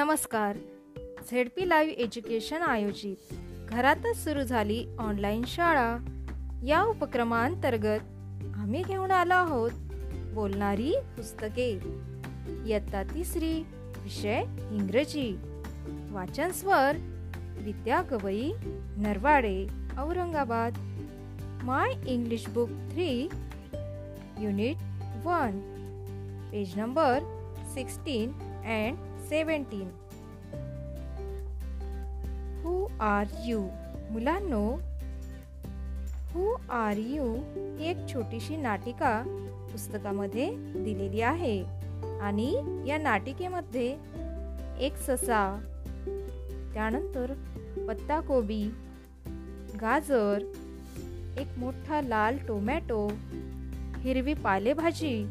नमस्कार. Z P live education आयोजित घरातच सुरू झाली ऑनलाईन शाळा. या उपक्रमांतर्गत आम्ही घेऊन आलो आहोत बोलणारी पुस्तके. इयत्ता तिसरी विषय इंग्रजी. वाचन स्वर Vidya Gawai Narwade Aurangabad. My English book three unit one. Page number sixteen and seventeen who are you मुलांनो हू आर यू ही एक छोटीशी नाटिका पुस्तकामध्ये दिलेली आहे. आणि या नाटिकेमध्ये एक ससा त्यानंतर पत्ताकोबी गाजर एक मोठा लाल टोमॅटो हिरवी पालेभाजी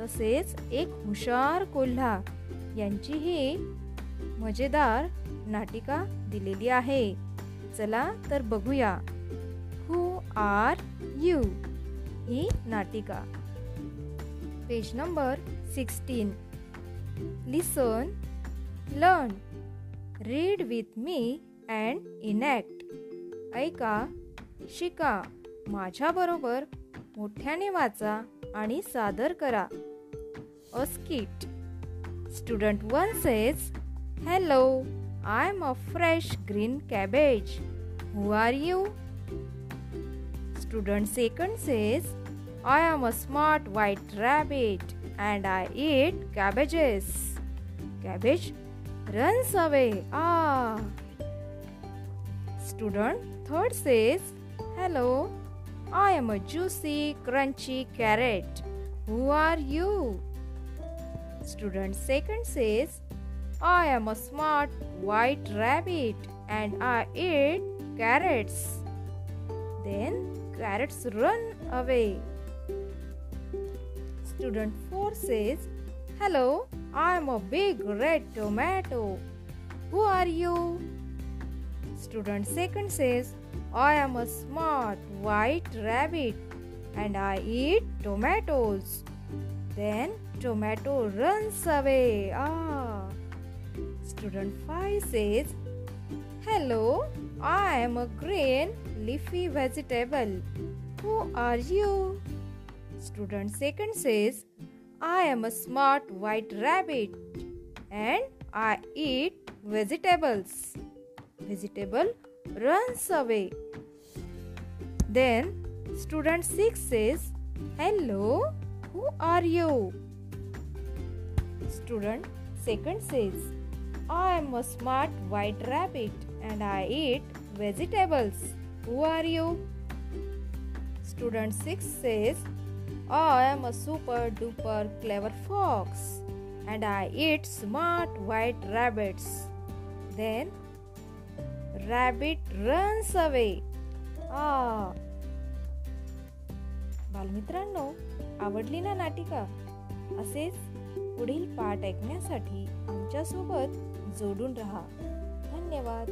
तसेच एक हुशार कोल्हा. यांची ही मजेदार नाटिका दिलेली आहे. चला तर बघूया. हू आर यू ही नाटिका. Page number sixteen listen learn read with me and enact ऐका शिका माझ्याबरोबर मोठ्याने वाचा आणि सादर करा. अस्किट Student 1 says, Hello, I'm a fresh green cabbage. Who are you? Student 2 says, I am a smart white rabbit and I eat cabbages. Cabbage runs away. Ah! Student 3 says, Hello, I am a juicy, crunchy carrot. Who are you? Student second says, I am a smart white rabbit and I eat carrots. Then carrots run away. Student 4 says, Hello, I am a big red tomato. Who are you? Student 2 says, I am a smart white rabbit and I eat tomatoes. Then tomato runs away. Ah. Student 5 says, Hello, I am a green leafy vegetable. Who are you? Student second says, I am a smart white rabbit and I eat vegetables. Vegetable runs away. Then student 6 says, Hello, who are you? Student second says, I am a smart white rabbit and I eat vegetables. Who are you? Student 6 says, I am a super duper clever fox and I eat smart white rabbits. Then rabbit runs away. Ah. बालमित्रांनो आवडली ना नाटिका असेच पुढील पाठ ऐकण्यासाठी आमच्यासोबत जोडून रहा. धन्यवाद.